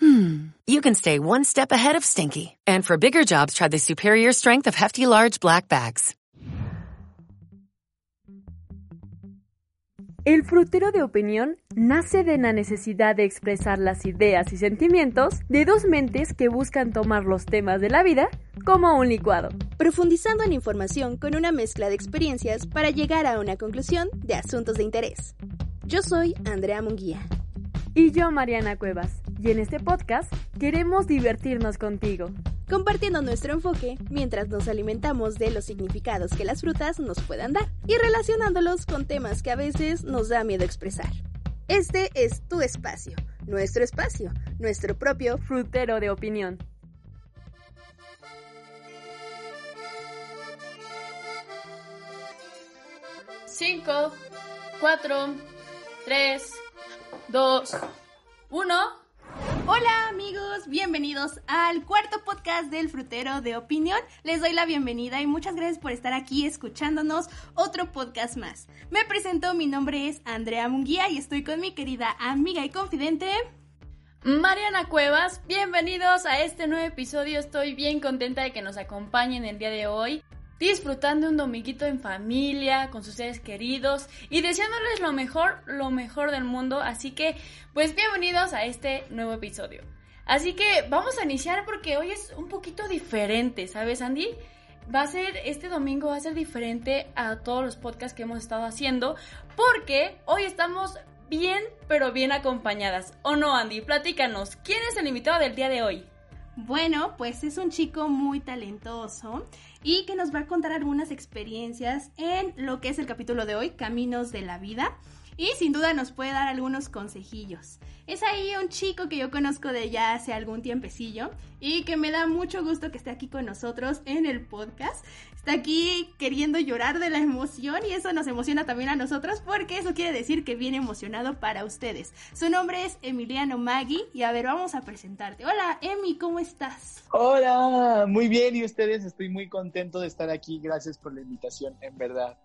hmm, you can stay one step ahead of stinky. And for bigger jobs, try the superior strength of Hefty Large Black Bags. El frutero de opinión nace de la necesidad de expresar las ideas y sentimientos de dos mentes que buscan tomar los temas de la vida como un licuado, profundizando en información con una mezcla de experiencias para llegar a una conclusión de asuntos de interés. Yo soy Andrea Munguía. Y yo, Mariana Cuevas. Y en este podcast queremos divertirnos contigo compartiendo nuestro enfoque mientras nos alimentamos de los significados que las frutas nos puedan dar y relacionándolos con temas que a veces nos da miedo expresar. Este es tu espacio, nuestro espacio, nuestro propio frutero de opinión. Cinco, cuatro, tres, dos, uno. Hola amigos, bienvenidos al cuarto podcast del Frutero de Opinión. Les doy la bienvenida y muchas gracias por estar aquí escuchándonos otro podcast más. Me presento, mi nombre es Andrea Munguía y estoy con mi querida amiga y confidente Mariana Cuevas. Bienvenidos a este nuevo episodio. Estoy bien contenta de que nos acompañen el día de hoy disfrutando un dominguito en familia, con sus seres queridos y deseándoles lo mejor, lo mejor del mundo. Así que, pues bienvenidos a este nuevo episodio. Así que vamos a iniciar porque hoy es un poquito diferente, ¿sabes, Andy? Va a ser, este domingo va a ser diferente a todos los podcasts que hemos estado haciendo porque hoy estamos bien, pero bien acompañadas. ¿O no, Andy? Platícanos, ¿quién es el invitado del día de hoy? Bueno, pues es un chico muy talentoso y que nos va a contar algunas experiencias en lo que es el capítulo de hoy, Caminos de la Vida. Y sin duda nos puede dar algunos consejillos. Es ahí un chico que yo conozco de ya hace algún tiempecillo y que me da mucho gusto que esté aquí con nosotros en el podcast está aquí queriendo llorar de la emoción y eso nos emociona también a nosotros porque eso quiere decir que viene emocionado para ustedes. Su nombre es Emiliano Magui y a ver, vamos a presentarte. Hola, Emi, ¿cómo estás? Hola, muy bien y ustedes, estoy muy contento de estar aquí. Gracias por la invitación, en verdad.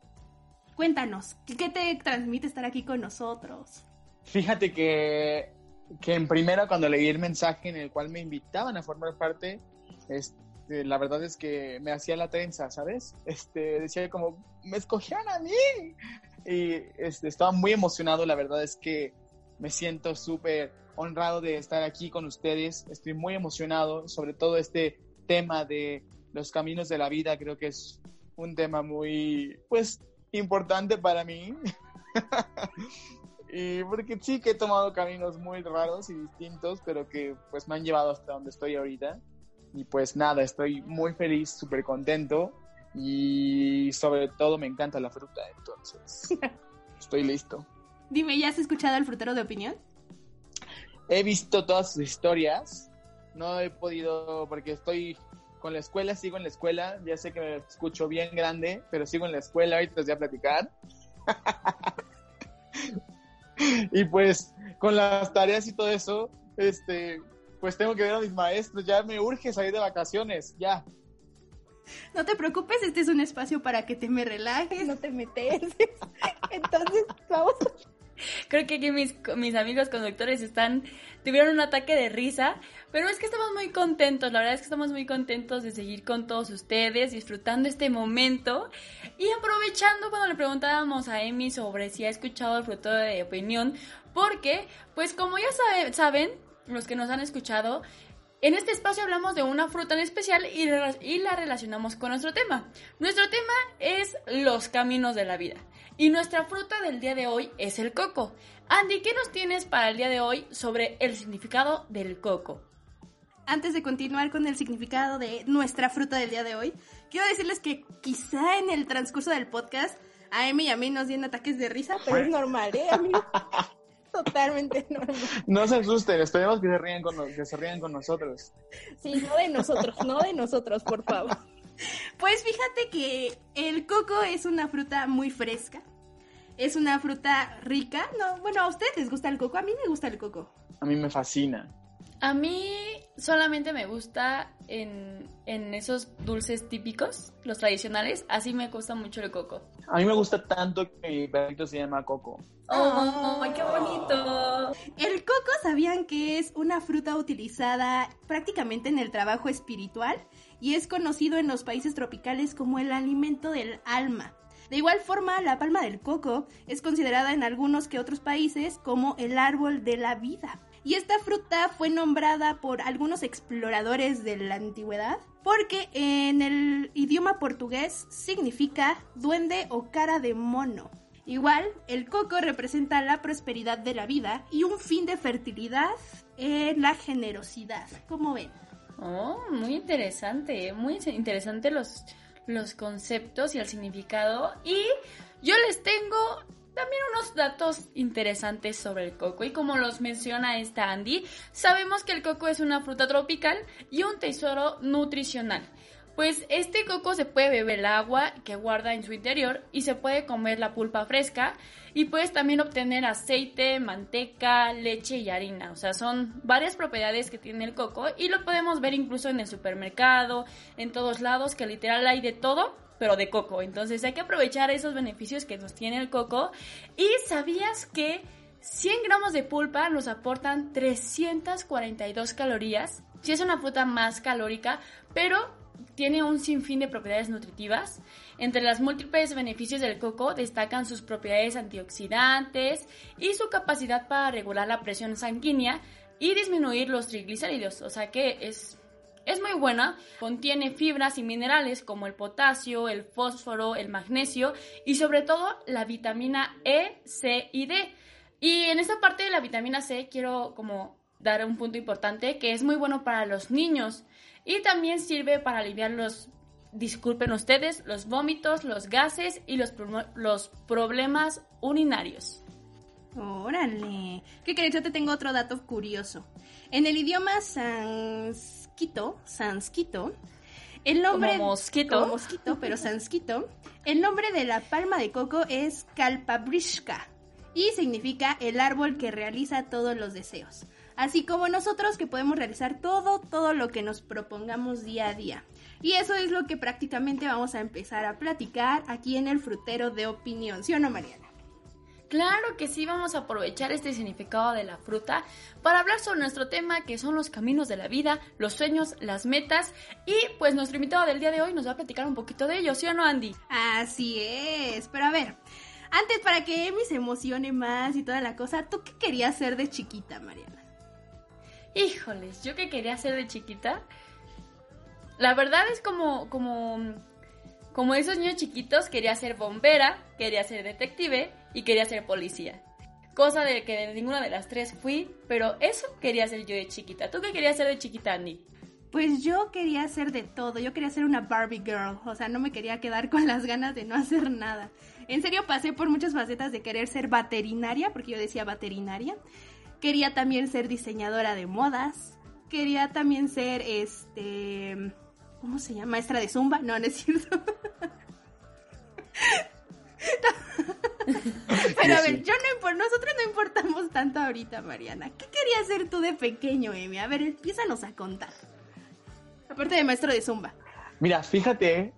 Cuéntanos, ¿qué te transmite estar aquí con nosotros? Fíjate que, que en primera cuando leí el mensaje en el cual me invitaban a formar parte, este, este, la verdad es que me hacía la trenza, ¿sabes? Este, decía como, me escogían a mí. Y este, estaba muy emocionado, la verdad es que me siento súper honrado de estar aquí con ustedes. Estoy muy emocionado, sobre todo este tema de los caminos de la vida, creo que es un tema muy, pues, importante para mí. y porque sí que he tomado caminos muy raros y distintos, pero que pues me han llevado hasta donde estoy ahorita. Y pues nada, estoy muy feliz, súper contento y sobre todo me encanta la fruta, entonces estoy listo. Dime, ¿ya has escuchado al frutero de opinión? He visto todas sus historias, no he podido porque estoy con la escuela, sigo en la escuela, ya sé que me escucho bien grande, pero sigo en la escuela, ahorita les voy a platicar. y pues con las tareas y todo eso, este, pues tengo que ver a mis maestros, ya me urge salir de vacaciones, ya. No te preocupes, este es un espacio para que te me relajes, no te metes. Entonces, vamos. Creo que aquí mis, mis amigos conductores están, tuvieron un ataque de risa, pero es que estamos muy contentos, la verdad es que estamos muy contentos de seguir con todos ustedes, disfrutando este momento y aprovechando cuando le preguntábamos a Emi sobre si ha escuchado el fruto de opinión, porque, pues como ya saben, los que nos han escuchado, en este espacio hablamos de una fruta en especial y, la relacionamos con nuestro tema. Nuestro tema es los caminos de la vida. Y nuestra fruta del día de hoy es el coco. Andy, ¿qué nos tienes para el día de hoy sobre el significado del coco? Antes de continuar con el significado de nuestra fruta del día de hoy, quiero decirles que quizá en el transcurso del podcast a Emi y a mí nos dieron ataques de risa, pero es normal, ¿eh, amigo? Totalmente normal. No se asusten, esperemos que se rían con, que se rían con nosotros. Sí, no de nosotros, no de nosotros, por favor. Pues fíjate que el coco es una fruta muy fresca. Es una fruta rica. No, bueno, a ustedes les gusta el coco. A mí me gusta el coco. A mí me fascina. A mí solamente me gusta en, en esos dulces típicos, los tradicionales. Así me gusta mucho el coco. A mí me gusta tanto que mi perrito se llama Coco. ¡Oh, qué bonito! El coco, ¿sabían que es una fruta utilizada prácticamente en el trabajo espiritual? Y es conocido en los países tropicales como el alimento del alma. De igual forma, la palma del coco es considerada en algunos que otros países como el árbol de la vida. Y esta fruta fue nombrada por algunos exploradores de la antigüedad porque en el idioma portugués significa duende o cara de mono. Igual, el coco representa la prosperidad de la vida y un fin de fertilidad en la generosidad. ¿Cómo ven? Oh, muy interesante, muy interesante los, los conceptos y el significado. Y yo les tengo también unos datos interesantes sobre el coco y como los menciona esta Andy, sabemos que el coco es una fruta tropical y un tesoro nutricional. Pues este coco se puede beber el agua que guarda en su interior y se puede comer la pulpa fresca y puedes también obtener aceite, manteca, leche y harina. O sea, son varias propiedades que tiene el coco y lo podemos ver incluso en el supermercado, en todos lados, que literal hay de todo, pero de coco. Entonces hay que aprovechar esos beneficios que nos tiene el coco. ¿Y sabías que 100 gramos de pulpa nos aportan 342 calorías? Sí es una fruta más calórica, pero tiene un sinfín de propiedades nutritivas. Entre los múltiples beneficios del coco destacan sus propiedades antioxidantes y su capacidad para regular la presión sanguínea y disminuir los triglicéridos. O sea que es, es muy buena. Contiene fibras y minerales como el potasio, el fósforo, el magnesio y sobre todo la vitamina E, C y D. Y en esta parte de la vitamina C quiero como dar un punto importante que es muy bueno para los niños y también sirve para aliviar los, disculpen ustedes, los vómitos, los gases y los, los problemas urinarios. Órale. ¿Qué crees? Yo te tengo otro dato curioso. En el idioma sansquito, sansquito, el nombre... Como mosquito. Como mosquito, pero sansquito. El nombre de la palma de coco es Kalpabrishka y significa el árbol que realiza todos los deseos así como nosotros que podemos realizar todo, todo lo que nos propongamos día a día. Y eso es lo que prácticamente vamos a empezar a platicar aquí en el frutero de opinión, ¿sí o no, Mariana? Claro que sí, vamos a aprovechar este significado de la fruta para hablar sobre nuestro tema que son los caminos de la vida, los sueños, las metas y pues nuestro invitado del día de hoy nos va a platicar un poquito de ello, ¿sí o no Andy? Así es, pero a ver, antes para que Emi se emocione más y toda la cosa, ¿tú qué querías ser de chiquita, Mariana? Híjoles, yo que quería ser de chiquita. La verdad es como, como, como esos niños chiquitos, quería ser bombera, quería ser detective y quería ser policía. Cosa de que ninguna de las tres fui, pero eso quería ser yo de chiquita. ¿Tú qué querías ser de chiquita, Andy? Pues yo quería ser de todo, yo quería ser una Barbie girl, o sea, no me quería quedar con las ganas de no hacer nada. En serio pasé por muchas facetas de querer ser veterinaria, porque yo decía veterinaria, Quería también ser diseñadora de modas. Quería también ser, este, ¿cómo se llama? Maestra de zumba. No, no es cierto. Pero a ver, yo no nosotros no importamos tanto ahorita, Mariana. ¿Qué querías ser tú de pequeño, Emi? A ver, empiézanos a contar. Aparte de maestro de zumba. Mira, fíjate,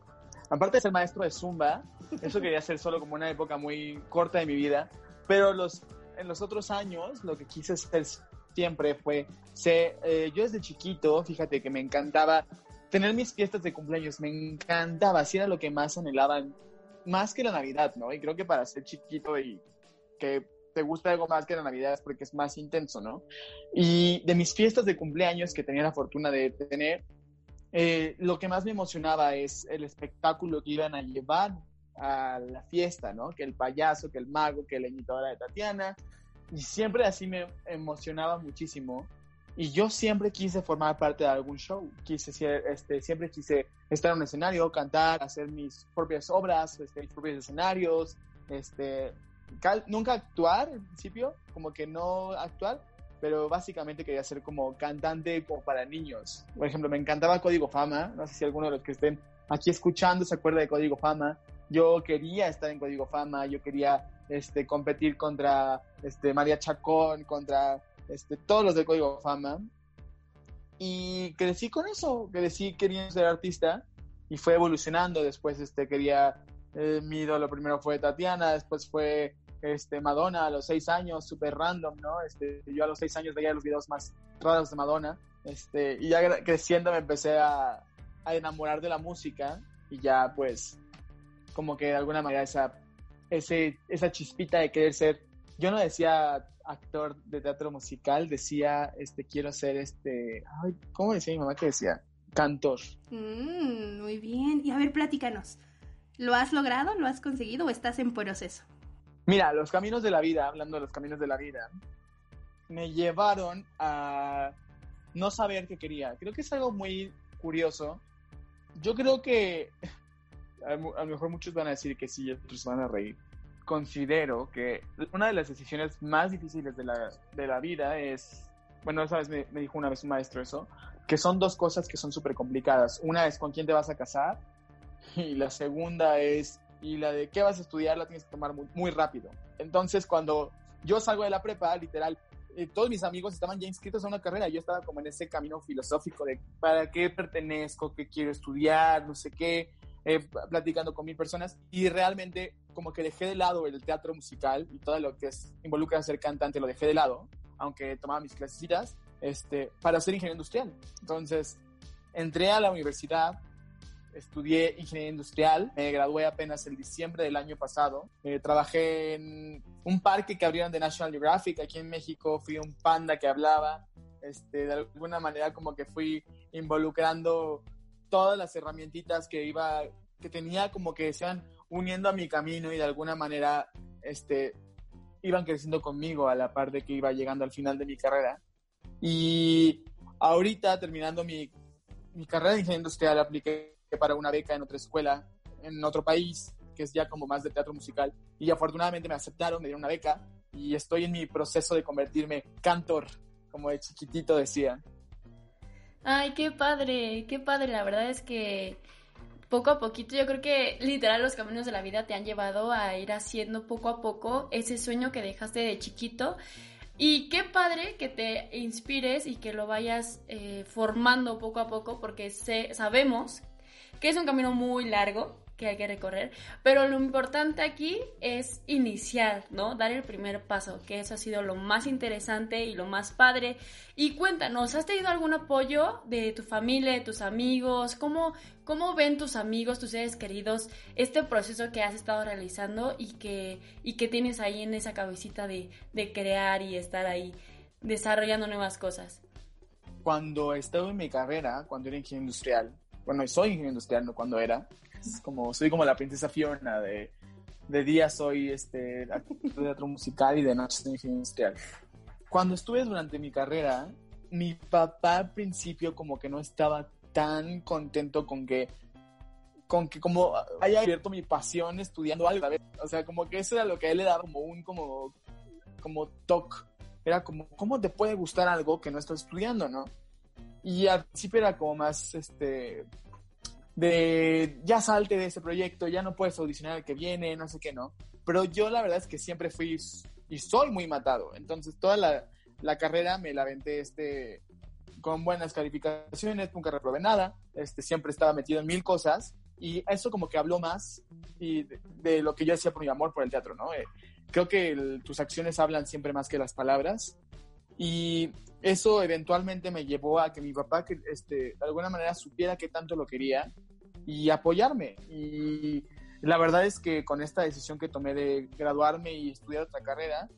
aparte de ser maestro de zumba, eso quería ser solo como una época muy corta de mi vida, pero los en los otros años lo que quise ser siempre fue, ser, eh, yo desde chiquito, fíjate que me encantaba tener mis fiestas de cumpleaños, me encantaba, así era lo que más anhelaban, más que la Navidad, ¿no? Y creo que para ser chiquito y que te gusta algo más que la Navidad es porque es más intenso, ¿no? Y de mis fiestas de cumpleaños que tenía la fortuna de tener, eh, lo que más me emocionaba es el espectáculo que iban a llevar a la fiesta, ¿no? Que el payaso, que el mago, que la imitadora de Tatiana. Y siempre así me emocionaba muchísimo. Y yo siempre quise formar parte de algún show. Quise ser, este, siempre quise estar en un escenario, cantar, hacer mis propias obras, este, mis propios escenarios. Este, nunca actuar en principio, como que no actuar, pero básicamente quería ser como cantante para niños. Por ejemplo, me encantaba Código Fama, no sé si alguno de los que estén aquí escuchando se acuerda de Código Fama. Yo quería estar en Código Fama, yo quería este, competir contra este, María Chacón, contra este, todos los de Código Fama. Y crecí con eso, crecí queriendo ser artista y fue evolucionando. Después este, quería, eh, mi primero fue Tatiana, después fue este, Madonna a los seis años, súper random, ¿no? Este, yo a los seis años veía los videos más raros de Madonna. Este, y ya creciendo me empecé a, a enamorar de la música y ya pues como que de alguna manera esa, ese, esa chispita de querer ser, yo no decía actor de teatro musical, decía, este, quiero ser este, ay, ¿cómo decía mi mamá que decía? Cantor. Mm, muy bien. Y a ver, platícanos. ¿Lo has logrado? ¿Lo has conseguido o estás en proceso? Mira, los caminos de la vida, hablando de los caminos de la vida, me llevaron a no saber qué quería. Creo que es algo muy curioso. Yo creo que a lo mejor muchos van a decir que sí y otros van a reír. Considero que una de las decisiones más difíciles de la, de la vida es, bueno, sabes, me, me dijo una vez un maestro eso, que son dos cosas que son súper complicadas. Una es con quién te vas a casar y la segunda es, y la de qué vas a estudiar la tienes que tomar muy, muy rápido. Entonces, cuando yo salgo de la prepa, literal, eh, todos mis amigos estaban ya inscritos a una carrera, yo estaba como en ese camino filosófico de para qué pertenezco, qué quiero estudiar, no sé qué, eh, platicando con mil personas y realmente como que dejé de lado el teatro musical y todo lo que es, involucra ser cantante lo dejé de lado, aunque tomaba mis clasecitas, este, para ser ingeniero industrial. Entonces, entré a la universidad, estudié ingeniería industrial, me gradué apenas el diciembre del año pasado, eh, trabajé en un parque que abrieron de National Geographic aquí en México, fui un panda que hablaba, este, de alguna manera como que fui involucrando todas las herramientitas que iba, que tenía como que se iban uniendo a mi camino y de alguna manera, este, iban creciendo conmigo a la par de que iba llegando al final de mi carrera. Y ahorita, terminando mi, mi carrera de ingeniería industrial, apliqué para una beca en otra escuela, en otro país, que es ya como más de teatro musical. Y afortunadamente me aceptaron, me dieron una beca y estoy en mi proceso de convertirme cantor, como de chiquitito decía. Ay, qué padre, qué padre. La verdad es que poco a poquito, yo creo que literal los caminos de la vida te han llevado a ir haciendo poco a poco ese sueño que dejaste de chiquito. Y qué padre que te inspires y que lo vayas eh, formando poco a poco, porque sé, sabemos que es un camino muy largo, que hay que recorrer, pero lo importante aquí es iniciar, ¿no? Dar el primer paso, que eso ha sido lo más interesante y lo más padre. Y cuéntanos, ¿has tenido algún apoyo de tu familia, de tus amigos? ¿Cómo, cómo ven tus amigos, tus seres queridos, este proceso que has estado realizando y que, y que tienes ahí en esa cabecita de, de crear y estar ahí desarrollando nuevas cosas? Cuando estaba en mi carrera, cuando era ingeniero industrial, bueno, soy ingeniero industrial, no cuando era, como, soy como la princesa Fiona, de, de día soy este, de teatro musical y de noche soy ingeniero industrial. Cuando estuve durante mi carrera, mi papá al principio como que no estaba tan contento con que con que como haya abierto mi pasión estudiando algo, o sea, como que eso era lo que a él le daba como un como como toque, era como cómo te puede gustar algo que no estás estudiando, ¿no? Y al principio era como más este de ya salte de ese proyecto, ya no puedes audicionar el que viene, no sé qué, ¿no? Pero yo la verdad es que siempre fui y soy muy matado. Entonces toda la, la carrera me la aventé este, con buenas calificaciones, nunca reprobé nada, este, siempre estaba metido en mil cosas y eso como que habló más y de, lo que yo hacía por mi amor por el teatro, ¿no? Eh, creo que tus acciones hablan siempre más que las palabras y eso eventualmente me llevó a que mi papá, este, de alguna manera, supiera que tanto lo quería y apoyarme. Y la verdad es que con esta decisión que tomé de graduarme y estudiar otra carrera,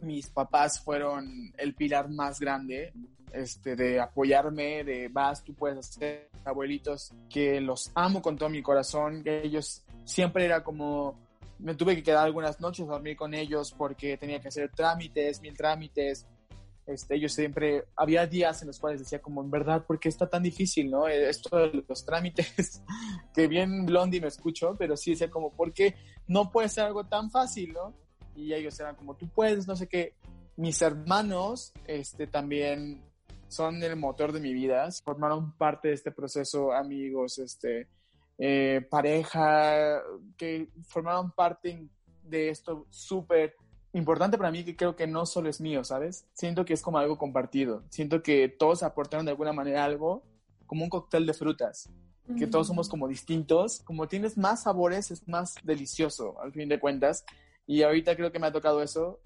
mis papás fueron el pilar más grande este, de apoyarme, de vas, tú puedes hacer, abuelitos, que los amo con todo mi corazón, que ellos siempre era como, me tuve que quedar algunas noches a dormir con ellos porque tenía que hacer trámites, mil trámites, este, ellos siempre, había días en los cuales decía como, en verdad, ¿por qué está tan difícil, no? Eh, esto de los trámites, que bien Blondie me escuchó, pero sí decía como, ¿por qué no puede ser algo tan fácil, no? Y ellos eran como, tú puedes, no sé qué. Mis hermanos, este, también son el motor de mi vida, formaron parte de este proceso, amigos, este, eh, pareja, que formaron parte de esto súper importante para mí que creo que no solo es mío, ¿sabes? Siento que es como algo compartido. Siento que todos aportaron de alguna manera algo, como un cóctel de frutas, que todos somos como distintos. Como tienes más sabores, es más delicioso, al fin de cuentas. Y ahorita creo que me ha tocado eso,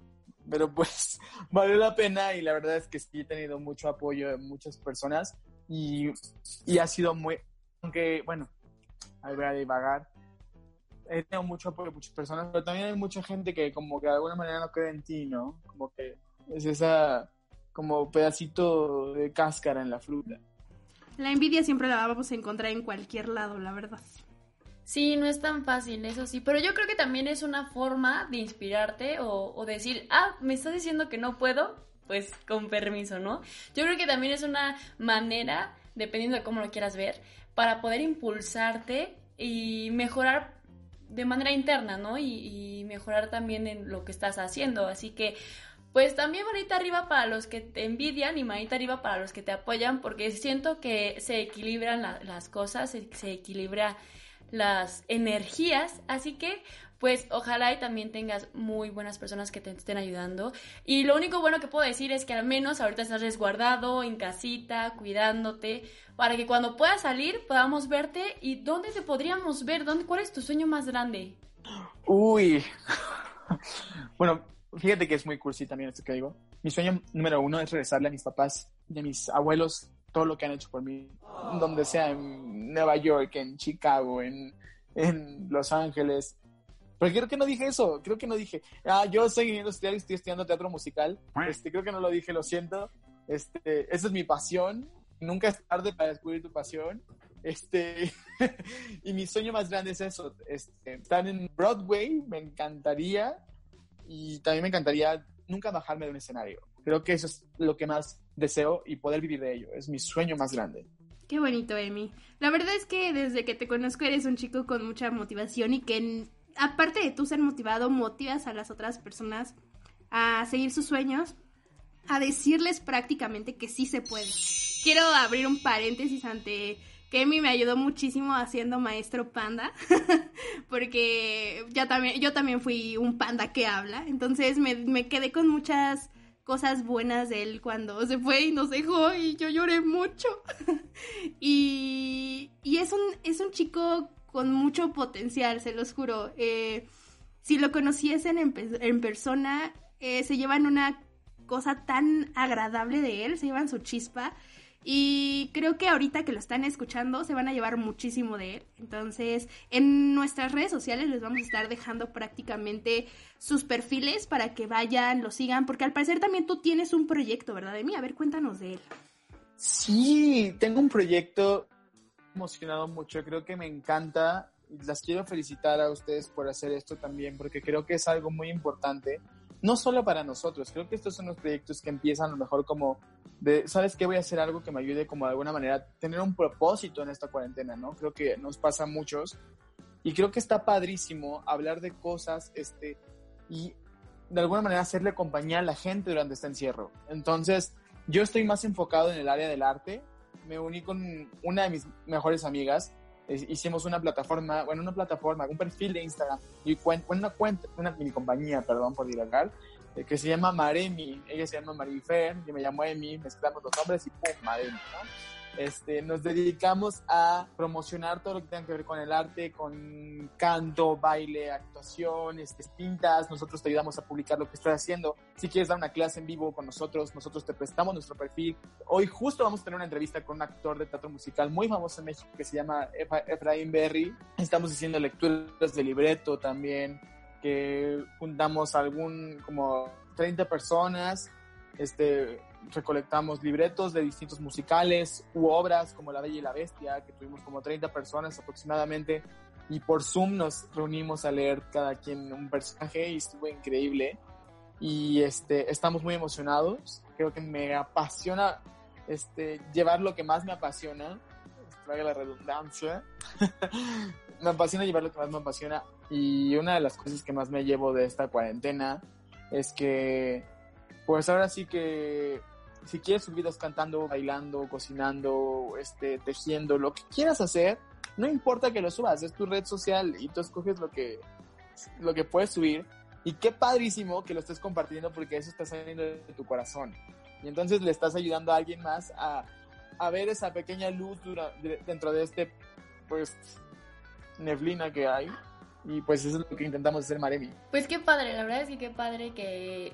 pero pues vale la pena y la verdad es que sí he tenido mucho apoyo de muchas personas y, y ha sido muy, aunque bueno, ahí voy a divagar, he tenido mucho apoyo de muchas personas, pero también hay mucha gente que como que de alguna manera no cree en ti, ¿no? Como que es esa como pedacito de cáscara en la fruta. La envidia siempre la vamos a encontrar en cualquier lado, la verdad. Sí, no es tan fácil, eso sí, pero yo creo que también es una forma de inspirarte o, o decir, ah, me estás diciendo que no puedo, pues con permiso, ¿no? Yo creo que también es una manera, dependiendo de cómo lo quieras ver, para poder impulsarte y mejorar de manera interna, ¿no? Y, mejorar también en lo que estás haciendo. Así que, pues también manita arriba para los que te envidian y manita arriba para los que te apoyan, porque siento que se equilibran la, las cosas, se, se equilibra las energías. Así que, pues ojalá y también tengas muy buenas personas que te estén ayudando. Y lo único bueno que puedo decir es que al menos ahorita estás resguardado en casita, cuidándote, para que cuando puedas salir podamos verte. ¿Y dónde te podríamos ver? ¿Dónde, ¿Cuál es tu sueño más grande? Uy. bueno, fíjate que es muy cursi también esto que digo. Mi sueño número uno es regresarle a mis papás y a mis abuelos todo lo que han hecho por mí, donde sea, en Nueva York, en Chicago, en, en Los Ángeles, pero creo que no dije eso, creo que no dije, ah, yo soy ingeniero industrial y estoy estudiando teatro musical. Este, creo que no lo dije, lo siento. Este, esa es mi pasión. Nunca es tarde para descubrir tu pasión. Este, y mi sueño más grande es eso, este, estar en Broadway, me encantaría. Y también me encantaría nunca bajarme de un escenario. Creo que eso es lo que más deseo y poder vivir de ello. Es mi sueño más grande. Qué bonito, Emi. La verdad es que desde que te conozco eres un chico con mucha motivación y que aparte de tú ser motivado, motivas a las otras personas a seguir sus sueños, a decirles prácticamente que sí se puede. Quiero abrir un paréntesis ante Kemi me ayudó muchísimo haciendo maestro panda, porque ya también, yo también fui un panda que habla, entonces me, me quedé con muchas cosas buenas de él cuando se fue y nos dejó y yo lloré mucho. y, y es, un, es un chico con mucho potencial, se los juro. Eh, si lo conociesen en, en persona, eh, se llevan una cosa tan agradable de él, se llevan su chispa. Y creo que ahorita que lo están escuchando se van a llevar muchísimo de él. Entonces, en nuestras redes sociales les vamos a estar dejando prácticamente sus perfiles para que vayan, lo sigan, porque al parecer también tú tienes un proyecto, ¿verdad, de mí? A ver, cuéntanos de él. Sí, tengo un proyecto emocionado mucho, creo que me encanta las quiero felicitar a ustedes por hacer esto también, porque creo que es algo muy importante, no solo para nosotros, creo que estos son los proyectos que empiezan a lo mejor como de, ¿sabes qué? Voy a hacer algo que me ayude como de alguna manera a tener un propósito en esta cuarentena, ¿no? Creo que nos pasa a muchos y creo que está padrísimo hablar de cosas, este, y de alguna manera hacerle compañía a la gente durante este encierro. Entonces, yo estoy más enfocado en el área del arte, me uní con una de mis mejores amigas. Hicimos una plataforma, bueno, una plataforma, un perfil de Instagram y una cuenta, una mini compañía, perdón por divagar, eh, que se llama Maremi. Ella se llama Marifer, yo me llamo Emi, mezclamos los nombres y ¡pum! Maremi, ¿no? Este, nos dedicamos a promocionar todo lo que tenga que ver con el arte, con canto, baile, actuaciones, distintas. Nosotros te ayudamos a publicar lo que estás haciendo. Si quieres dar una clase en vivo con nosotros, nosotros te prestamos nuestro perfil. Hoy justo vamos a tener una entrevista con un actor de teatro musical muy famoso en México que se llama Efraín Berry. Estamos haciendo lecturas de libreto también, que juntamos algún como 30 personas. Este, recolectamos libretos de distintos musicales u obras como La Bella y la Bestia, que tuvimos como 30 personas aproximadamente, y por Zoom nos reunimos a leer cada quien un personaje y estuvo increíble. Y este, estamos muy emocionados. Creo que me apasiona este, llevar lo que más me apasiona, traiga la redundancia. me apasiona llevar lo que más me apasiona. Y una de las cosas que más me llevo de esta cuarentena es que, pues ahora sí que si quieres subir videos cantando, bailando, cocinando, este, tejiendo, lo que quieras hacer, no importa que lo subas, es tu red social y tú escoges lo que, lo que puedes subir. Y qué padrísimo que lo estés compartiendo porque eso está saliendo de tu corazón. Y entonces le estás ayudando a alguien más a, a ver esa pequeña luz dentro de este, pues, neblina que hay. Y pues eso es lo que intentamos hacer Maremi. Pues qué padre, la verdad es que qué padre que,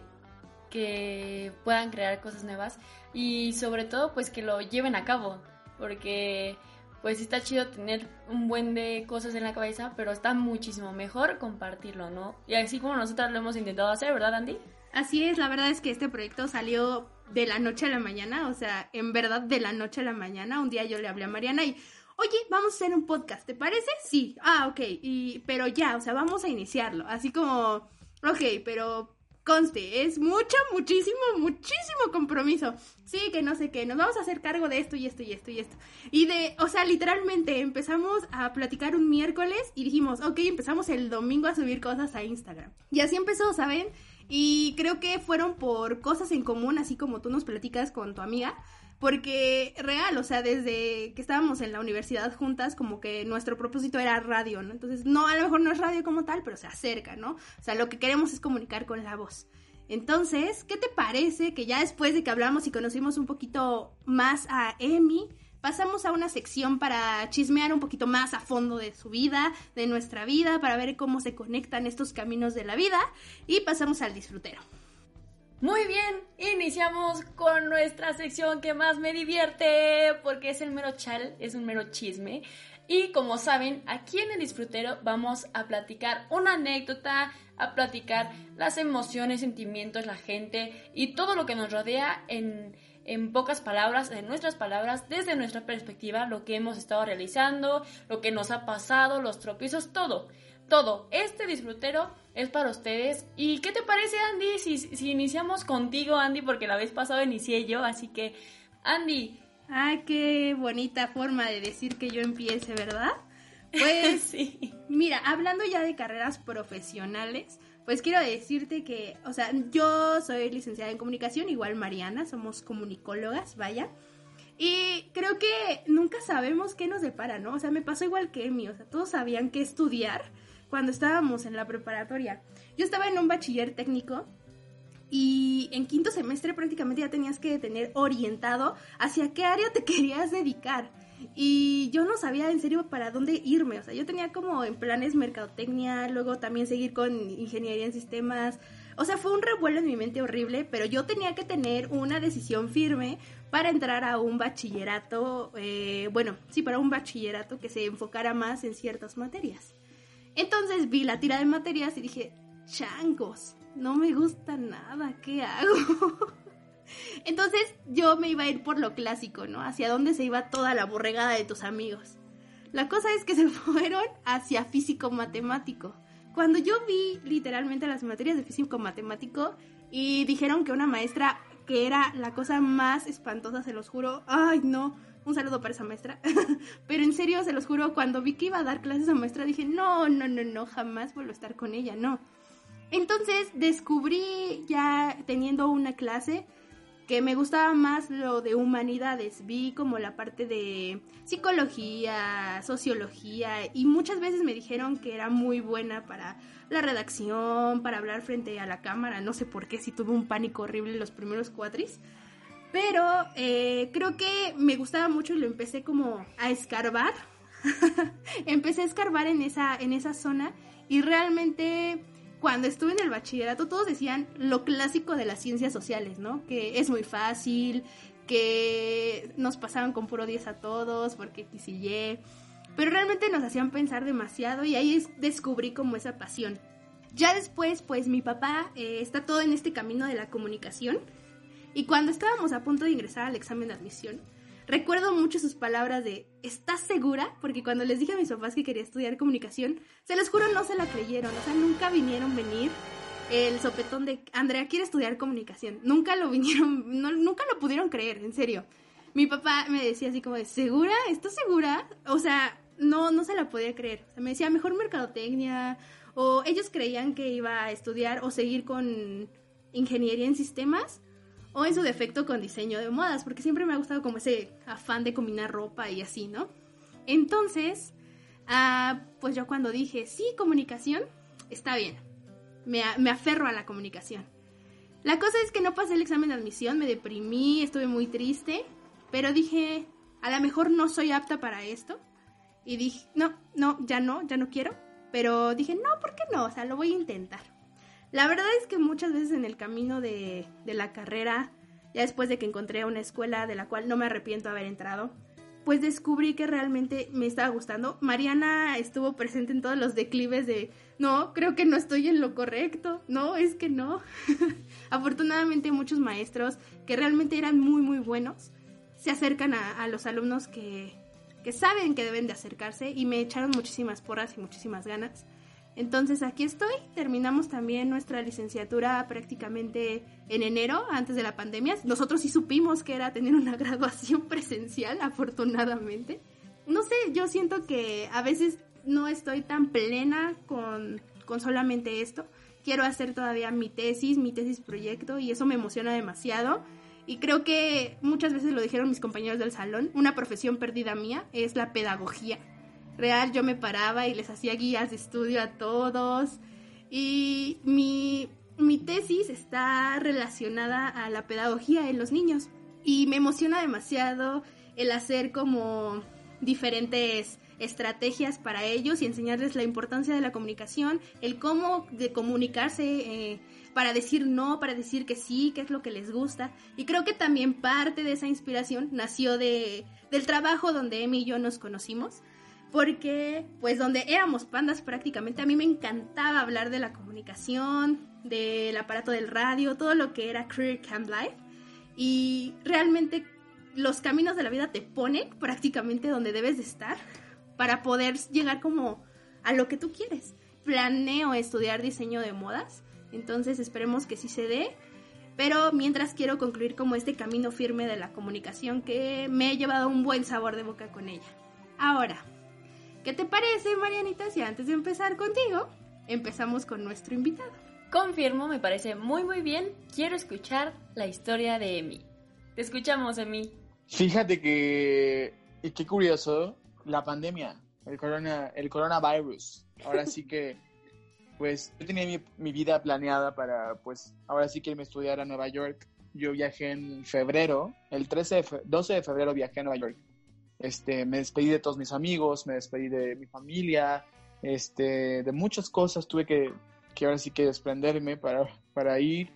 que puedan crear cosas nuevas y sobre todo pues que lo lleven a cabo, porque pues está chido tener un buen de cosas en la cabeza, pero está muchísimo mejor compartirlo, ¿no? Y así como nosotros lo hemos intentado hacer, ¿verdad, Andy? Así es, la verdad es que este proyecto salió de la noche a la mañana, o sea, en verdad de la noche a la mañana. Un día yo le hablé a Mariana y, oye, vamos a hacer un podcast, ¿te parece? Sí, ah, ok, y, pero ya, o sea, vamos a iniciarlo. Así como, ok, pero conste, es mucho, muchísimo, muchísimo compromiso. Sí, que no sé qué, nos vamos a hacer cargo de esto y esto y esto y esto. Y de, o sea, literalmente empezamos a platicar un miércoles y dijimos, ok, empezamos el domingo a subir cosas a Instagram. Y así empezó, ¿saben? Y creo que fueron por cosas en común, así como tú nos platicas con tu amiga. Porque real, o sea, desde que estábamos en la universidad juntas, como que nuestro propósito era radio, ¿no? Entonces, no, a lo mejor no es radio como tal, pero se acerca, ¿no? O sea, lo que queremos es comunicar con la voz. Entonces, ¿qué te parece que ya después de que hablamos y conocimos un poquito más a Emi, pasamos a una sección para chismear un poquito más a fondo de su vida, de nuestra vida, para ver cómo se conectan estos caminos de la vida y pasamos al disfrutero. Muy bien, iniciamos con nuestra sección que más me divierte, porque es el mero chal, es un mero chisme. Y como saben, aquí en el disfrutero vamos a platicar una anécdota, a platicar las emociones, sentimientos, la gente y todo lo que nos rodea en, en pocas palabras, en nuestras palabras, desde nuestra perspectiva, lo que hemos estado realizando, lo que nos ha pasado, los tropiezos, todo todo. Este disfrutero es para ustedes. ¿Y qué te parece, Andy, si, si iniciamos contigo, Andy? Porque la vez pasada inicié yo, así que, Andy. Ay, qué bonita forma de decir que yo empiece, ¿verdad? Pues, sí. mira, hablando ya de carreras profesionales, pues quiero decirte que, o sea, yo soy licenciada en comunicación, igual Mariana, somos comunicólogas, vaya. Y creo que nunca sabemos qué nos depara, ¿no? O sea, me pasó igual que Emi, o sea, todos sabían qué estudiar, cuando estábamos en la preparatoria. Yo estaba en un bachiller técnico y en quinto semestre prácticamente ya tenías que tener orientado hacia qué área te querías dedicar. Y yo no sabía en serio para dónde irme. O sea, yo tenía como en planes mercadotecnia, luego también seguir con ingeniería en sistemas. O sea, fue un revuelo en mi mente horrible, pero yo tenía que tener una decisión firme para entrar a un bachillerato, eh, bueno, sí, para un bachillerato que se enfocara más en ciertas materias. Entonces vi la tira de materias y dije, changos, no me gusta nada, ¿qué hago? Entonces yo me iba a ir por lo clásico, ¿no? Hacia dónde se iba toda la borregada de tus amigos. La cosa es que se fueron hacia físico matemático. Cuando yo vi literalmente las materias de físico matemático y dijeron que una maestra que era la cosa más espantosa, se los juro, ay no, un saludo para esa maestra. Pero en serio, se los juro, cuando vi que iba a dar clases a maestra, dije, no, no, no, no, jamás vuelvo a estar con ella, no. Entonces descubrí ya teniendo una clase que me gustaba más lo de humanidades. Vi como la parte de psicología, sociología y muchas veces me dijeron que era muy buena para la redacción, para hablar frente a la cámara. No sé por qué, si tuve un pánico horrible los primeros cuatris. Pero eh, creo que me gustaba mucho y lo empecé como a escarbar. empecé a escarbar en esa, en esa zona y realmente cuando estuve en el bachillerato todos decían lo clásico de las ciencias sociales, ¿no? Que es muy fácil, que nos pasaban con puro 10 a todos porque X y Y. Pero realmente nos hacían pensar demasiado y ahí descubrí como esa pasión. Ya después, pues mi papá eh, está todo en este camino de la comunicación y cuando estábamos a punto de ingresar al examen de admisión, recuerdo mucho sus palabras de ¿estás segura? Porque cuando les dije a mis papás que quería estudiar comunicación, se les juro no se la creyeron, o sea, nunca vinieron venir el sopetón de Andrea quiere estudiar comunicación. Nunca lo vinieron, nunca lo pudieron creer, en serio. Mi papá me decía así como de, ¿segura? ¿Estás segura? O sea, no, no se la podía creer. O sea, me decía, mejor mercadotecnia. O ellos creían que iba a estudiar o seguir con ingeniería en sistemas o en su defecto con diseño de modas, porque siempre me ha gustado como ese afán de combinar ropa y así, ¿no? Entonces, Ah, pues yo cuando dije, sí, comunicación, está bien. Me, me aferro a la comunicación. La cosa es que no pasé el examen de admisión, me deprimí, estuve muy triste, pero dije, a lo mejor no soy apta para esto. Y dije, no, no, ya no, ya no quiero. Pero dije, no, ¿por qué no? O sea, lo voy a intentar. La verdad es que muchas veces en el camino de, la carrera, ya después de que encontré una escuela de la cual no me arrepiento haber entrado, pues descubrí que realmente me estaba gustando. Mariana estuvo presente en todos los declives de, no, creo que no estoy en lo correcto, no, es que no. Afortunadamente muchos maestros que realmente eran muy, muy buenos se acercan a, a los alumnos que, que saben que deben de acercarse y me echaron muchísimas porras y muchísimas ganas. Entonces aquí estoy, terminamos también nuestra licenciatura prácticamente en enero, antes de la pandemia. Nosotros sí supimos que era tener una graduación presencial, afortunadamente. No sé, yo siento que a veces no estoy tan plena con, con solamente esto. Quiero hacer todavía mi tesis, mi tesis proyecto y eso me emociona demasiado. Y creo que muchas veces lo dijeron mis compañeros del salón, una profesión perdida mía es la pedagogía real yo me paraba y les hacía guías de estudio a todos. Y mi, mi tesis está relacionada a la pedagogía en los niños. Y me emociona demasiado el hacer como diferentes estrategias para ellos y enseñarles la importancia de la comunicación, el cómo de comunicarse eh, para decir no, para decir que sí, qué es lo que les gusta. Y creo que también parte de esa inspiración nació de, del trabajo donde Emi y yo nos conocimos porque pues donde éramos pandas prácticamente a mí me encantaba hablar de la comunicación, del aparato del radio, todo lo que era Career Camp Life y realmente los caminos de la vida te ponen prácticamente donde debes de estar para poder llegar como a lo que tú quieres. Planeo estudiar diseño de modas, entonces esperemos que sí se dé. Pero mientras quiero concluir como este camino firme de la comunicación que me he llevado un buen sabor de boca con ella. Ahora, ¿Qué te parece, Marianita, si antes de empezar contigo, empezamos con nuestro invitado? Confirmo, me parece muy muy bien. Quiero escuchar la historia de Emi. Te escuchamos, Emi. Fíjate que, y qué curioso, la pandemia, el, corona, el coronavirus. Ahora sí que, pues, yo tenía mi, mi vida planeada para, pues, ahora sí que irme a estudiar a Nueva York. Yo viajé en febrero, el 13 de fe, 12 de febrero viajé a Nueva York este, me despedí de todos mis amigos, me despedí de mi familia, este, de muchas cosas tuve que, que ahora sí que desprenderme para, para ir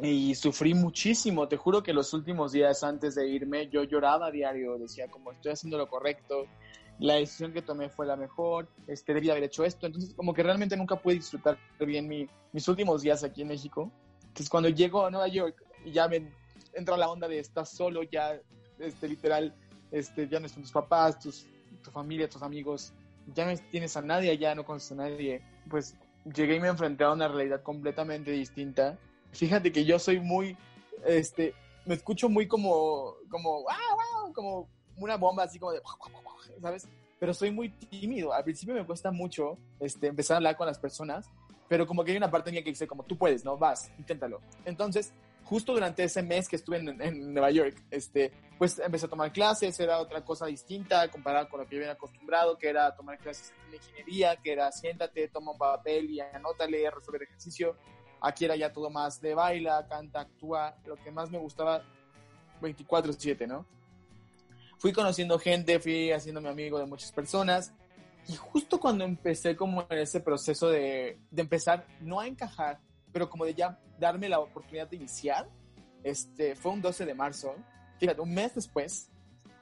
y sufrí muchísimo. Te juro que los últimos días antes de irme yo lloraba a diario, decía como estoy haciendo lo correcto, la decisión que tomé fue la mejor, este, debía haber hecho esto. Entonces como que realmente nunca pude disfrutar bien mi, mis últimos días aquí en México. Entonces cuando llego a Nueva York ya me entra la onda de estar solo, ya este, literal este, ya no están tus papás, tus, tu familia, tus amigos, ya no tienes a nadie allá, no conoces a nadie, pues llegué y me enfrenté a una realidad completamente distinta. Fíjate que yo soy muy, este, me escucho muy como, como, wow, wow, como una bomba así como de, ¿sabes? Pero soy muy tímido. Al principio me cuesta mucho, este, empezar a hablar con las personas, pero como que hay una parte mía que dice como, tú puedes, ¿no? Vas, inténtalo. Entonces, justo durante ese mes que estuve en, Nueva York, este, pues empecé a tomar clases, era otra cosa distinta comparada con lo que yo había acostumbrado, que era tomar clases en ingeniería, que era siéntate, toma un papel y anótale, resolver ejercicio. Aquí era ya todo más de baila, canta, actúa, lo que más me gustaba 24/7, ¿no? Fui conociendo gente, fui haciéndome amigo de muchas personas y justo cuando empecé como en ese proceso de, de empezar no a encajar, pero como de ya darme la oportunidad de iniciar, este, fue un 12 de marzo. Fíjate, un mes después,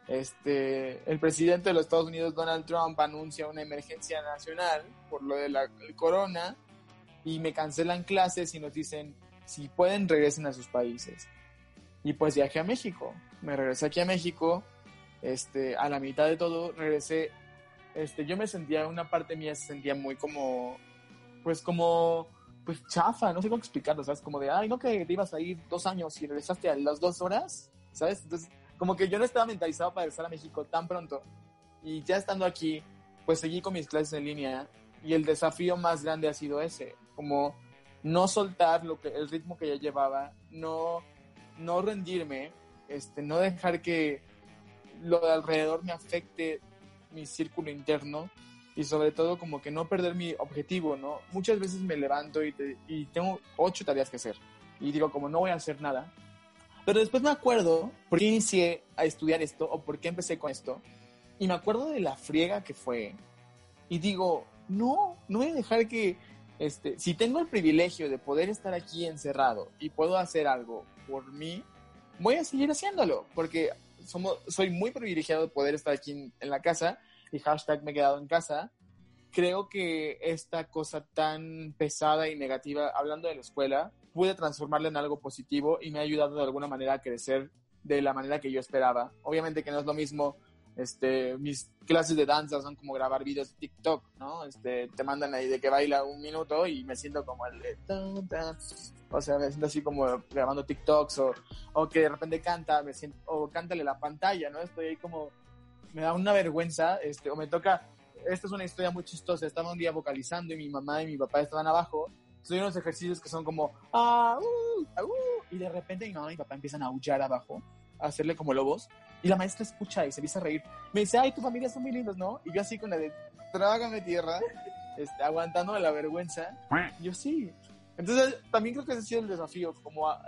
este, el presidente de los Estados Unidos, Donald Trump, anuncia una emergencia nacional por lo de la corona y me cancelan clases y nos dicen, si pueden, regresen a sus países. Y pues viajé a México. Me regresé aquí a México. Este, a la mitad de todo, regresé. Este, yo me sentía, una parte mía se sentía muy como, pues como pues chafa, no sé cómo explicarlo, ¿sabes? Como de, ay, no que te ibas a ir dos años y regresaste a las dos horas, ¿sabes? Entonces, como que yo no estaba mentalizado para regresar a México tan pronto. Y ya estando aquí, pues seguí con mis clases en línea y el desafío más grande ha sido ese, como no soltar lo que, el ritmo que ya llevaba, no, no rendirme, este, no dejar que lo de alrededor me afecte mi círculo interno y sobre todo como que no perder mi objetivo, ¿no? Muchas veces me levanto y, te- y tengo ocho tareas que hacer y digo como no voy a hacer nada, pero después me acuerdo por qué inicié a estudiar esto o por qué empecé con esto y me acuerdo de la friega que fue y digo, no, no voy a dejar que, este, si tengo el privilegio de poder estar aquí encerrado y puedo hacer algo por mí, voy a seguir haciéndolo, porque somos, soy muy privilegiado de poder estar aquí en, en la casa y hashtag me he quedado en casa. Creo que esta cosa tan pesada y negativa, hablando de la escuela, pude transformarla en algo positivo y me ha ayudado de alguna manera a crecer de la manera que yo esperaba. Obviamente que no es lo mismo este, mis clases de danza son como grabar videos de TikTok, ¿no? Este, te mandan ahí de que baila un minuto y me siento como el de o sea, me siento así como grabando TikToks o, o que de repente canta, me siento, o cántale la pantalla, ¿no? Estoy ahí como, me da una vergüenza, este, o me toca, esta es una historia muy chistosa, estaba un día vocalizando y mi mamá y mi papá estaban abajo, soy unos ejercicios que son como, ah, uh, ah, uh, y de repente mi mamá y mi papá empiezan a aullar abajo, a hacerle como lobos, y la maestra escucha y se empieza a reír. Me dice, ay, tu familia son muy lindos, ¿no? Y yo así con la de, trágame tierra, este, aguantando la vergüenza. Yo sí. Entonces, también creo que ese ha sido el desafío, como a-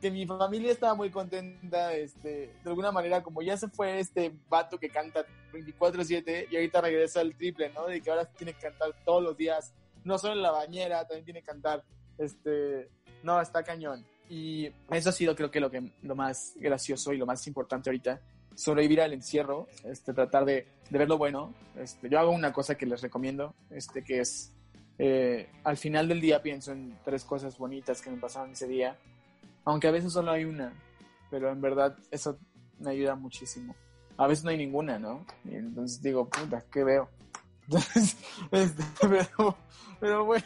que mi familia estaba muy contenta, este, de alguna manera, como ya se fue este vato que canta 24-7 y ahorita regresa al triple, ¿no? De que ahora tiene que cantar todos los días, no solo en la bañera, también tiene que cantar, este, no, está cañón. Y eso ha sido creo que lo, que, lo más gracioso y lo más importante ahorita, sobrevivir al encierro, este, tratar de, de ver lo bueno. Este, yo hago una cosa que les recomiendo, este, que es, eh, al final del día pienso en tres cosas bonitas que me pasaron ese día, aunque a veces solo hay una, pero en verdad eso me ayuda muchísimo. A veces no hay ninguna, ¿no? Y entonces digo, puta, ¿qué veo? Este, pero, pero bueno,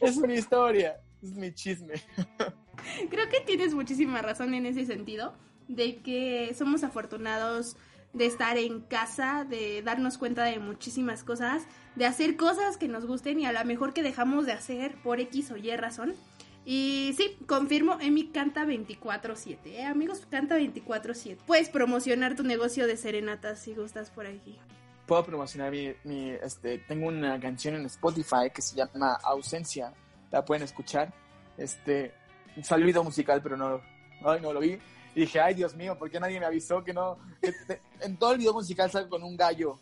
es mi historia, es mi chisme. Creo que tienes muchísima razón en ese sentido, de que somos afortunados de estar en casa, de darnos cuenta de muchísimas cosas, de hacer cosas que nos gusten y a lo mejor que dejamos de hacer por X o Y razón. Y sí, confirmo, Emi canta 24/7, ¿eh? amigos, canta 24/7. Puedes promocionar tu negocio de serenatas si gustas por aquí. Puedo promocionar mi, mi, este, tengo una canción en Spotify que se llama Ausencia, la pueden escuchar. Este, video musical, pero no, ay, no lo vi. Y dije, ay, Dios mío, ¿por qué nadie me avisó que no? que te- en todo el video musical salgo con un gallo.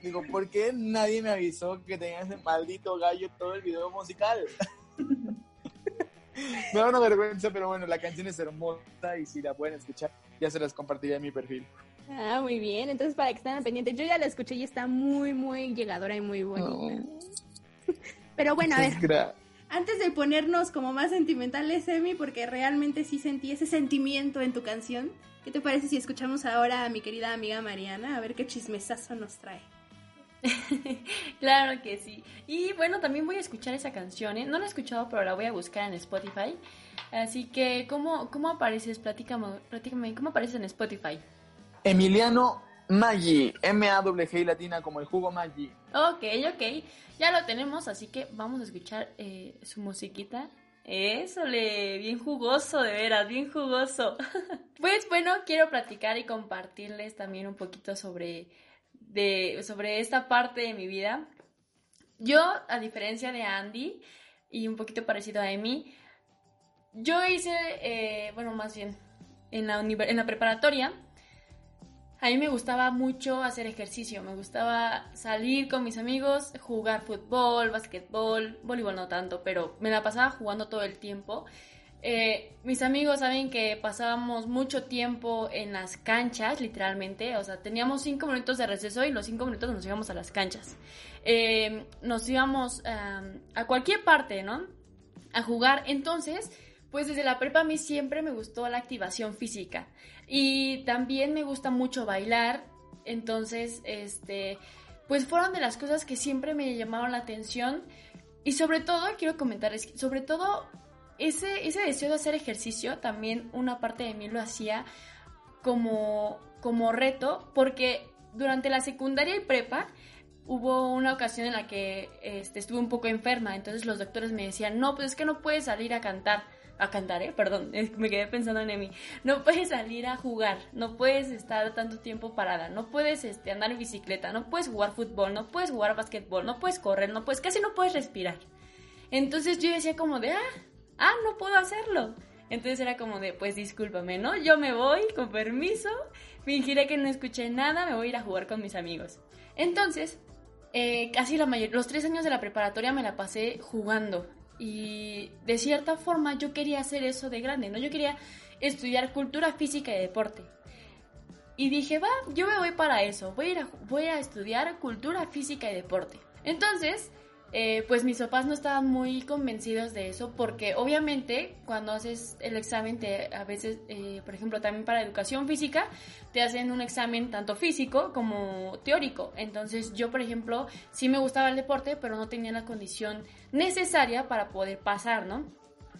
Digo, ¿por qué nadie me avisó que tenía ese maldito gallo todo el video musical? me da una vergüenza, pero bueno, la canción es hermosa y si la pueden escuchar, ya se las compartiré en mi perfil. Ah, muy bien, entonces para que estén al pendiente, yo ya la escuché y está muy, muy llegadora y muy bonita. Pero bueno, a ver, Antes de ponernos como más sentimentales, Emi, porque realmente sí sentí ese sentimiento en tu canción, ¿qué te parece si escuchamos ahora a mi querida amiga Mariana? A ver qué chismesazo nos trae. Claro que sí. Y bueno, también voy a escuchar esa canción, ¿eh? No la he escuchado, pero la voy a buscar en Spotify. Así que, ¿cómo, cómo apareces? Platícame, platícame, ¿cómo apareces en Spotify? Emiliano Maggi, M-A-W-G latina como el jugo Maggi. Ok, ok. Ya lo tenemos, así que vamos a escuchar eh, su musiquita. Eso, le, bien jugoso, de veras, bien jugoso. pues bueno, quiero platicar y compartirles también un poquito sobre, de, sobre esta parte de mi vida. Yo, a diferencia de Andy y un poquito parecido a Emi, yo hice, eh, bueno, más bien, en la, en la preparatoria, a mí me gustaba mucho hacer ejercicio, me gustaba salir con mis amigos, jugar fútbol, básquetbol, voleibol no tanto, pero me la pasaba jugando todo el tiempo. Eh, mis amigos saben que pasábamos mucho tiempo en las canchas, literalmente, o sea, teníamos cinco minutos de receso y los cinco minutos nos íbamos a las canchas. Eh, nos íbamos a cualquier parte, ¿no? A jugar. Entonces, pues desde la prepa a mí siempre me gustó la activación física. Y también me gusta mucho bailar. Entonces, este, pues fueron de las cosas que siempre me llamaron la atención. Y sobre todo, quiero comentar, es que sobre todo, ese, ese deseo de hacer ejercicio, también una parte de mí lo hacía como, como reto, porque durante la secundaria y prepa hubo una ocasión en la que este, estuve un poco enferma, entonces los doctores me decían, no, pues es que no puedes salir a cantar, a cantar, ¿eh? Perdón, me quedé pensando en Emi. No puedes salir a jugar, no puedes estar tanto tiempo parada, no puedes este, andar en bicicleta, no puedes jugar fútbol, no puedes jugar basquetbol, no puedes correr, no puedes, casi no puedes respirar. Entonces yo decía como de, ah, ah, no puedo hacerlo. Entonces era como de, pues discúlpame, ¿no? Yo me voy, con permiso, fingiré que no escuché nada, me voy a ir a jugar con mis amigos. Entonces, eh, casi la mayor, los tres años de la preparatoria me la pasé jugando. Y de cierta forma yo quería hacer eso de grande, ¿no? Yo quería estudiar cultura física y deporte. Y dije, va, yo me voy para eso, voy a, voy a estudiar cultura física y deporte. Entonces, eh, pues mis papás no estaban muy convencidos de eso porque obviamente cuando haces el examen te, a veces, eh, por ejemplo, también para educación física, te hacen un examen tanto físico como teórico. Entonces yo, por ejemplo, sí me gustaba el deporte, pero no tenía la condición necesaria para poder pasar, ¿no?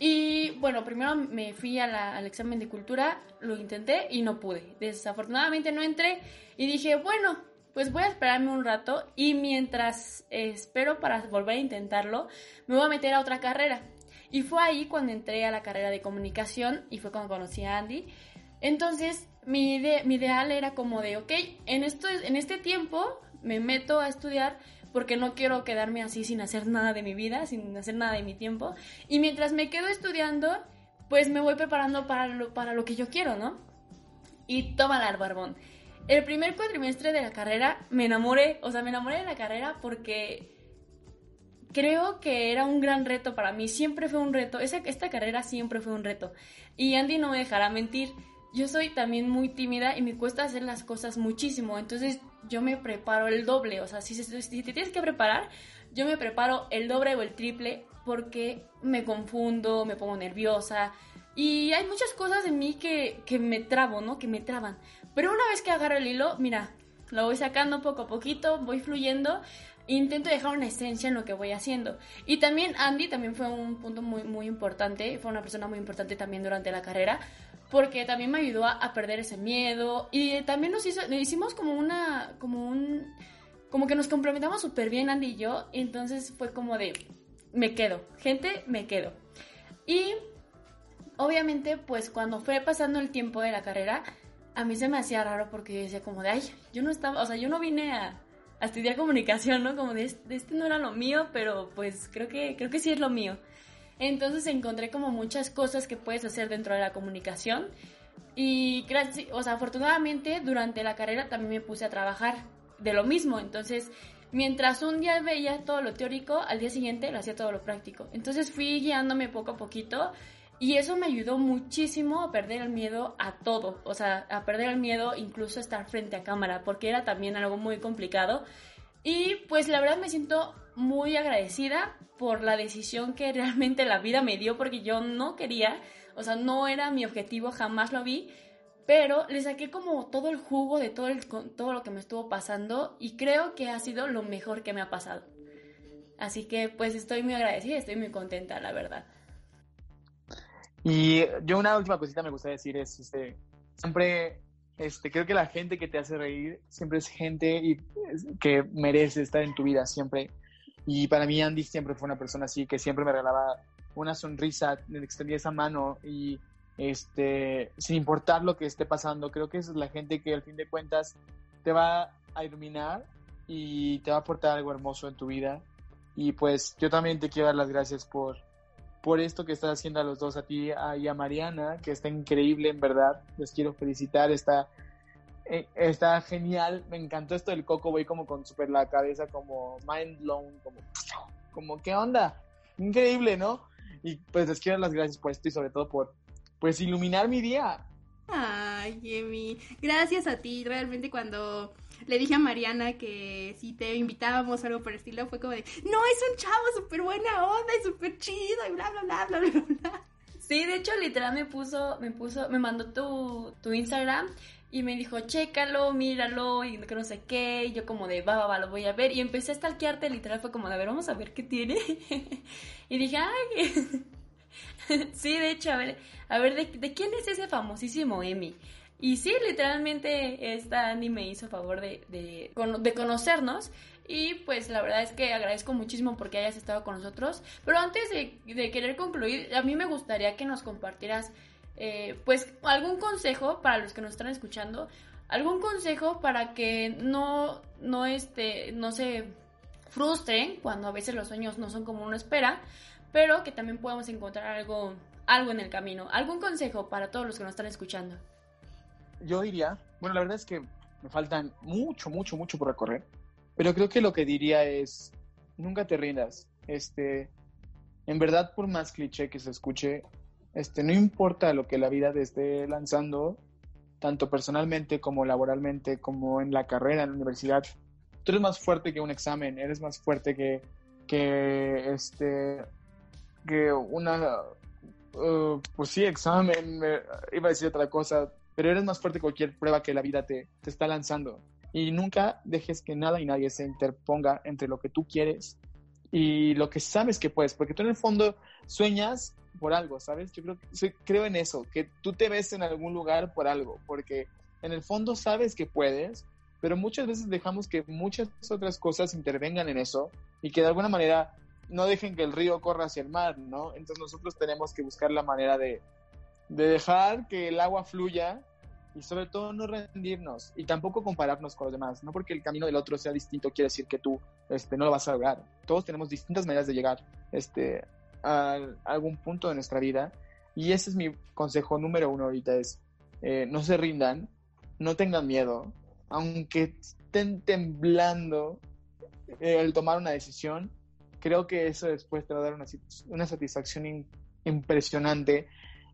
Y bueno, primero me fui al examen de cultura, lo intenté y no pude. Desafortunadamente no entré y dije, bueno, pues voy a esperarme un rato y mientras espero para volver a intentarlo, me voy a meter a otra carrera. Y fue ahí cuando entré a la carrera de comunicación y fue cuando conocí a Andy. Entonces, mi, mi ideal era como de, ok, en, esto, en este tiempo me meto a estudiar porque no quiero quedarme así sin hacer nada de mi vida, sin hacer nada de mi tiempo. Y mientras me quedo estudiando, pues me voy preparando para lo, para lo que yo quiero, ¿no? Y toma el barbón. El primer cuatrimestre de la carrera me enamoré, o sea, me enamoré de la carrera porque creo que era un gran reto para mí, siempre fue un reto, esa, esta carrera siempre fue un reto. Y Andy no me dejará mentir, yo soy también muy tímida y me cuesta hacer las cosas muchísimo, entonces yo me preparo el doble, o sea, si, si te tienes que preparar, yo me preparo el doble o el triple porque me confundo, me pongo nerviosa y hay muchas cosas en mí que, que me trabo, ¿no? Que me traban. Pero una vez que agarro el hilo, mira, lo voy sacando poco a poquito, voy fluyendo intento dejar una esencia en lo que voy haciendo. Y también Andy también fue un punto muy, muy importante, fue una persona muy importante también durante la carrera, porque también me ayudó a, perder ese miedo y también nos, hizo, hicimos como una, como un, como que nos complementamos súper bien Andy y yo, entonces fue como de, me quedo, gente, me quedo. Y obviamente pues cuando fue pasando el tiempo de la carrera, a mí se me hacía raro porque decía como de, ay, yo no estaba, o sea, yo no vine a, estudiar comunicación, ¿no? Como de, este no era lo mío, pero pues creo que, creo que sí es lo mío. Entonces encontré como muchas cosas que puedes hacer dentro de la comunicación y, o sea, afortunadamente durante la carrera también me puse a trabajar de lo mismo. Entonces, mientras un día veía todo lo teórico, al día siguiente lo hacía todo lo práctico. Entonces fui guiándome poco a poquito y eso me ayudó muchísimo a perder el miedo a todo, o sea, a perder el miedo incluso a estar frente a cámara, porque era también algo muy complicado. Y pues la verdad me siento muy agradecida por la decisión que realmente la vida me dio, porque yo no quería, o sea, no era mi objetivo, jamás lo vi, pero le saqué como todo el jugo de todo, el, todo lo que me estuvo pasando y creo que ha sido lo mejor que me ha pasado. Así que pues estoy muy agradecida, estoy muy contenta, la verdad. Y yo una última cosita me gustaría decir es, este, siempre, este, creo que la gente que te hace reír siempre es gente que merece estar en tu vida siempre. Y para mí Andy siempre fue una persona así, que siempre me regalaba una sonrisa, me extendía esa mano y este, sin importar lo que esté pasando, creo que es la gente que al fin de cuentas te va a iluminar y te va a aportar algo hermoso en tu vida. Y pues yo también te quiero dar las gracias por, por esto que estás haciendo a los dos, a ti y a Mariana, que está increíble, en verdad. Les quiero felicitar, está, eh, está genial. Me encantó esto del Coco, voy como con super la cabeza, como mind blown, como, como, ¿qué onda? Increíble, ¿no? Y pues les quiero dar las gracias por esto y sobre todo por, pues, iluminar mi día. Ay, Emi, gracias a ti. Realmente cuando le dije a Mariana que si te invitábamos algo por el estilo, fue como de, no, es un chavo súper buena onda y súper chido y bla, bla, bla, bla, bla, bla. Sí, de hecho, literal me puso, me puso, me mandó tu, tu Instagram y me dijo, chécalo, míralo, y que no sé qué, y yo como de, va, va, va, lo voy a ver, y empecé a stalkearte, literal fue como de, a ver, vamos a ver qué tiene, y dije, ay, sí, de hecho, a ver, a ver, ¿de, ¿de quién es ese famosísimo Emi? Y sí, literalmente esta Andy me hizo favor de, de, de conocernos y pues la verdad es que agradezco muchísimo porque hayas estado con nosotros. Pero antes de, querer concluir, a mí me gustaría que nos compartieras eh, pues algún consejo para los que nos están escuchando. Algún consejo para que no, no, este, no se frustren cuando a veces los sueños no son como uno espera, pero que también podamos encontrar algo, algo en el camino. ¿Algún consejo para todos los que nos están escuchando? Yo diría, bueno, la verdad es que me faltan mucho, mucho, mucho por recorrer, pero creo que lo que diría es, nunca te rindas. Este, en verdad, por más cliché que se escuche, este, no importa lo que la vida te esté lanzando, tanto personalmente como laboralmente, como en la carrera, en la universidad, tú eres más fuerte que un examen, eres más fuerte que, que este, que una, uh, pues sí, examen, iba a decir otra cosa, pero eres más fuerte que cualquier prueba que la vida te, te está lanzando. Y nunca dejes que nada y nadie se interponga entre lo que tú quieres y lo que sabes que puedes, porque tú en el fondo sueñas por algo, ¿sabes? Yo creo, creo en eso, que tú te ves en algún lugar por algo, porque en el fondo sabes que puedes, pero muchas veces dejamos que muchas otras cosas intervengan en eso y que de alguna manera no dejen que el río corra hacia el mar, ¿no? Entonces nosotros tenemos que buscar la manera de, de dejar que el agua fluya y sobre todo no rendirnos y tampoco compararnos con los demás. No porque el camino del otro sea distinto quiere decir que tú este, no lo vas a lograr. Todos tenemos distintas maneras de llegar este, a, algún punto de nuestra vida y ese es mi consejo número uno ahorita es eh, no se rindan, no tengan miedo, aunque estén temblando eh, el tomar una decisión, creo que eso después te va a dar una, una satisfacción impresionante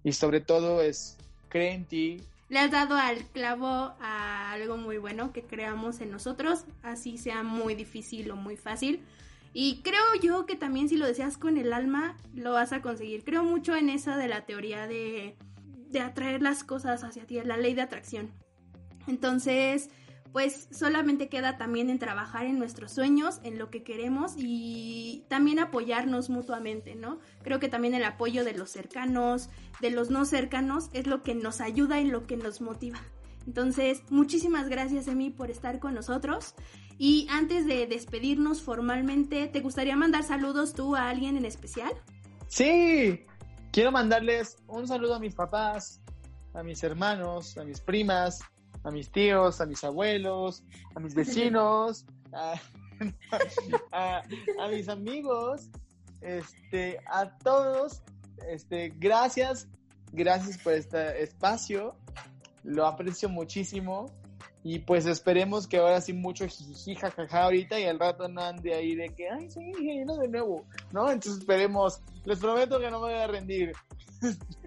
y sobre todo es cree en ti, le has dado al clavo a algo muy bueno que creamos en nosotros, así sea muy difícil o muy fácil. Y creo yo que también si lo deseas con el alma, lo vas a conseguir. Creo mucho en esa de la teoría de, de atraer las cosas hacia ti, la ley de atracción. Entonces, pues solamente queda también en trabajar en nuestros sueños, en lo que queremos y también apoyarnos mutuamente, ¿no? Creo que también el apoyo de los cercanos, de los no cercanos, es lo que nos ayuda y lo que nos motiva. Entonces, muchísimas gracias, Emi, por estar con nosotros. Y antes de despedirnos formalmente, ¿te gustaría mandar saludos tú a alguien en especial? Sí, quiero mandarles un saludo a mis papás, a mis hermanos, a mis primas, a mis tíos, a mis abuelos, a mis vecinos, a, mis amigos, este, a todos, este, gracias, gracias por este espacio, lo aprecio muchísimo y pues esperemos que ahora sí mucho jiji, jajaja ahorita y al rato no ande ahí de que, ay, sí, no de nuevo, ¿no? Entonces esperemos, les prometo que no me voy a rendir.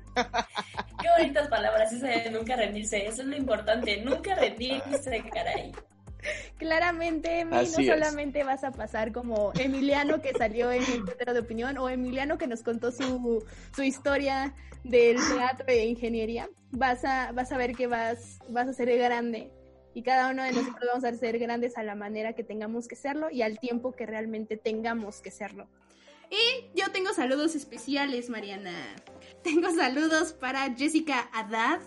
Qué bonitas palabras, esa de nunca rendirse. Eso es lo importante, nunca rendirse, caray. Claramente, no solamente vas a pasar como Emiliano que salió en el Twitter de Opinión o Emiliano que nos contó su, su historia del teatro de ingeniería, vas a, vas a ver que vas, vas a ser grande y cada uno de nosotros vamos a ser grandes a la manera que tengamos que serlo y al tiempo que realmente tengamos que serlo. Y yo tengo saludos especiales, Mariana. Tengo saludos para Jessica Haddad,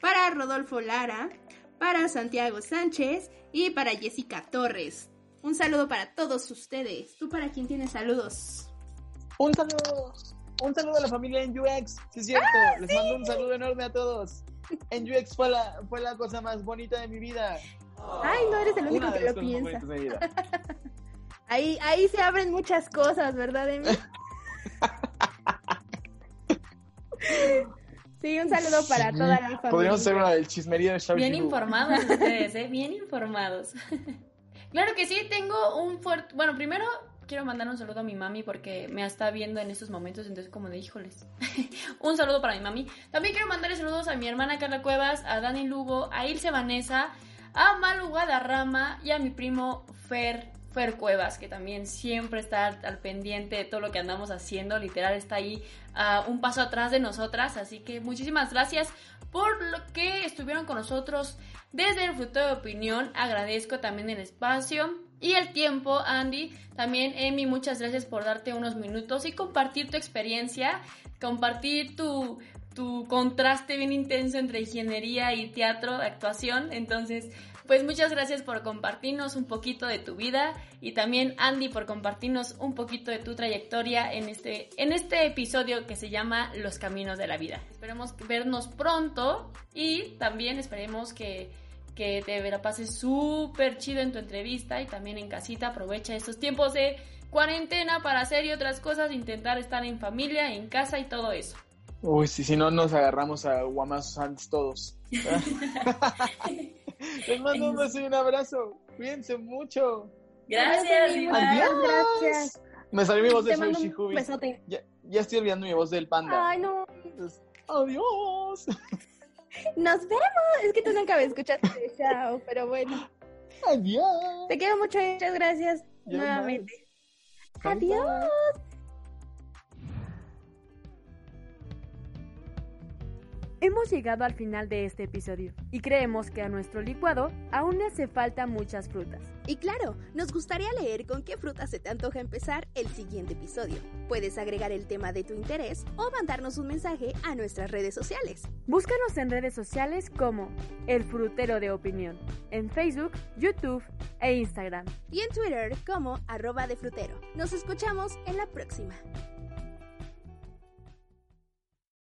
para Rodolfo Lara, para Santiago Sánchez y para Jessica Torres. Un saludo para todos ustedes. ¿Tú para quién tienes saludos? Un saludo. Un saludo a la familia en UX. Sí, es cierto. ¡Ah, Les mando un saludo enorme a todos. En UX fue la, fue la cosa más bonita de mi vida. Ay, no eres el único que lo piensa. ahí, ahí se abren muchas cosas, ¿verdad, Emi? Sí, un saludo para toda la familia. Podríamos hacer una del chismería de Bien informados ustedes, ¿eh? Bien informados. claro que sí, tengo un fuerte... Bueno, primero quiero mandar un saludo a mi mami porque me está viendo en estos momentos, entonces como de híjoles. un saludo para mi mami. También quiero mandarle saludos a mi hermana Carla Cuevas, a Dani Lugo, a Ilse Vanessa, a Malu Guadarrama y a mi primo Fer Fer Cuevas, que también siempre está al, pendiente de todo lo que andamos haciendo, literal está ahí uh, un paso atrás de nosotras, así que muchísimas gracias por lo que estuvieron con nosotros desde el fruto de opinión, agradezco también el espacio y el tiempo, Andy, también Emi, muchas gracias por darte unos minutos y compartir tu experiencia, compartir tu tu contraste bien intenso entre ingeniería y teatro, actuación. Entonces, pues muchas gracias por compartirnos un poquito de tu vida y también Andy por compartirnos un poquito de tu trayectoria en este, en este episodio que se llama Los Caminos de la Vida. Esperemos vernos pronto y también esperemos que, que te la pases súper chido en tu entrevista y también en casita. Aprovecha estos tiempos de cuarentena para hacer y otras cosas, intentar estar en familia, en casa y todo eso. Uy, si, si no nos agarramos a guamazos antes todos. Les mando un beso y un abrazo. Cuídense mucho. Gracias, Adiós. Gracias. Me salió mi voz de Te mando Sushi un Hubi. besote. Ya, ya estoy olvidando mi voz del panda. Ay, no. Entonces, Adiós. Nos vemos. Es que tú nunca me escuchaste. Chao, pero bueno. Adiós. Te quiero mucho. Muchas gracias Ya nuevamente. Bye, Adiós. Hemos llegado al final de este episodio y creemos que a nuestro licuado aún le hace falta muchas frutas. Y claro, nos gustaría leer con qué fruta se te antoja empezar el siguiente episodio. Puedes agregar el tema de tu interés o mandarnos un mensaje a nuestras redes sociales. Búscanos en redes sociales como El Frutero de Opinión, en Facebook, YouTube e Instagram. Y en Twitter como arroba de frutero. Nos escuchamos en la próxima.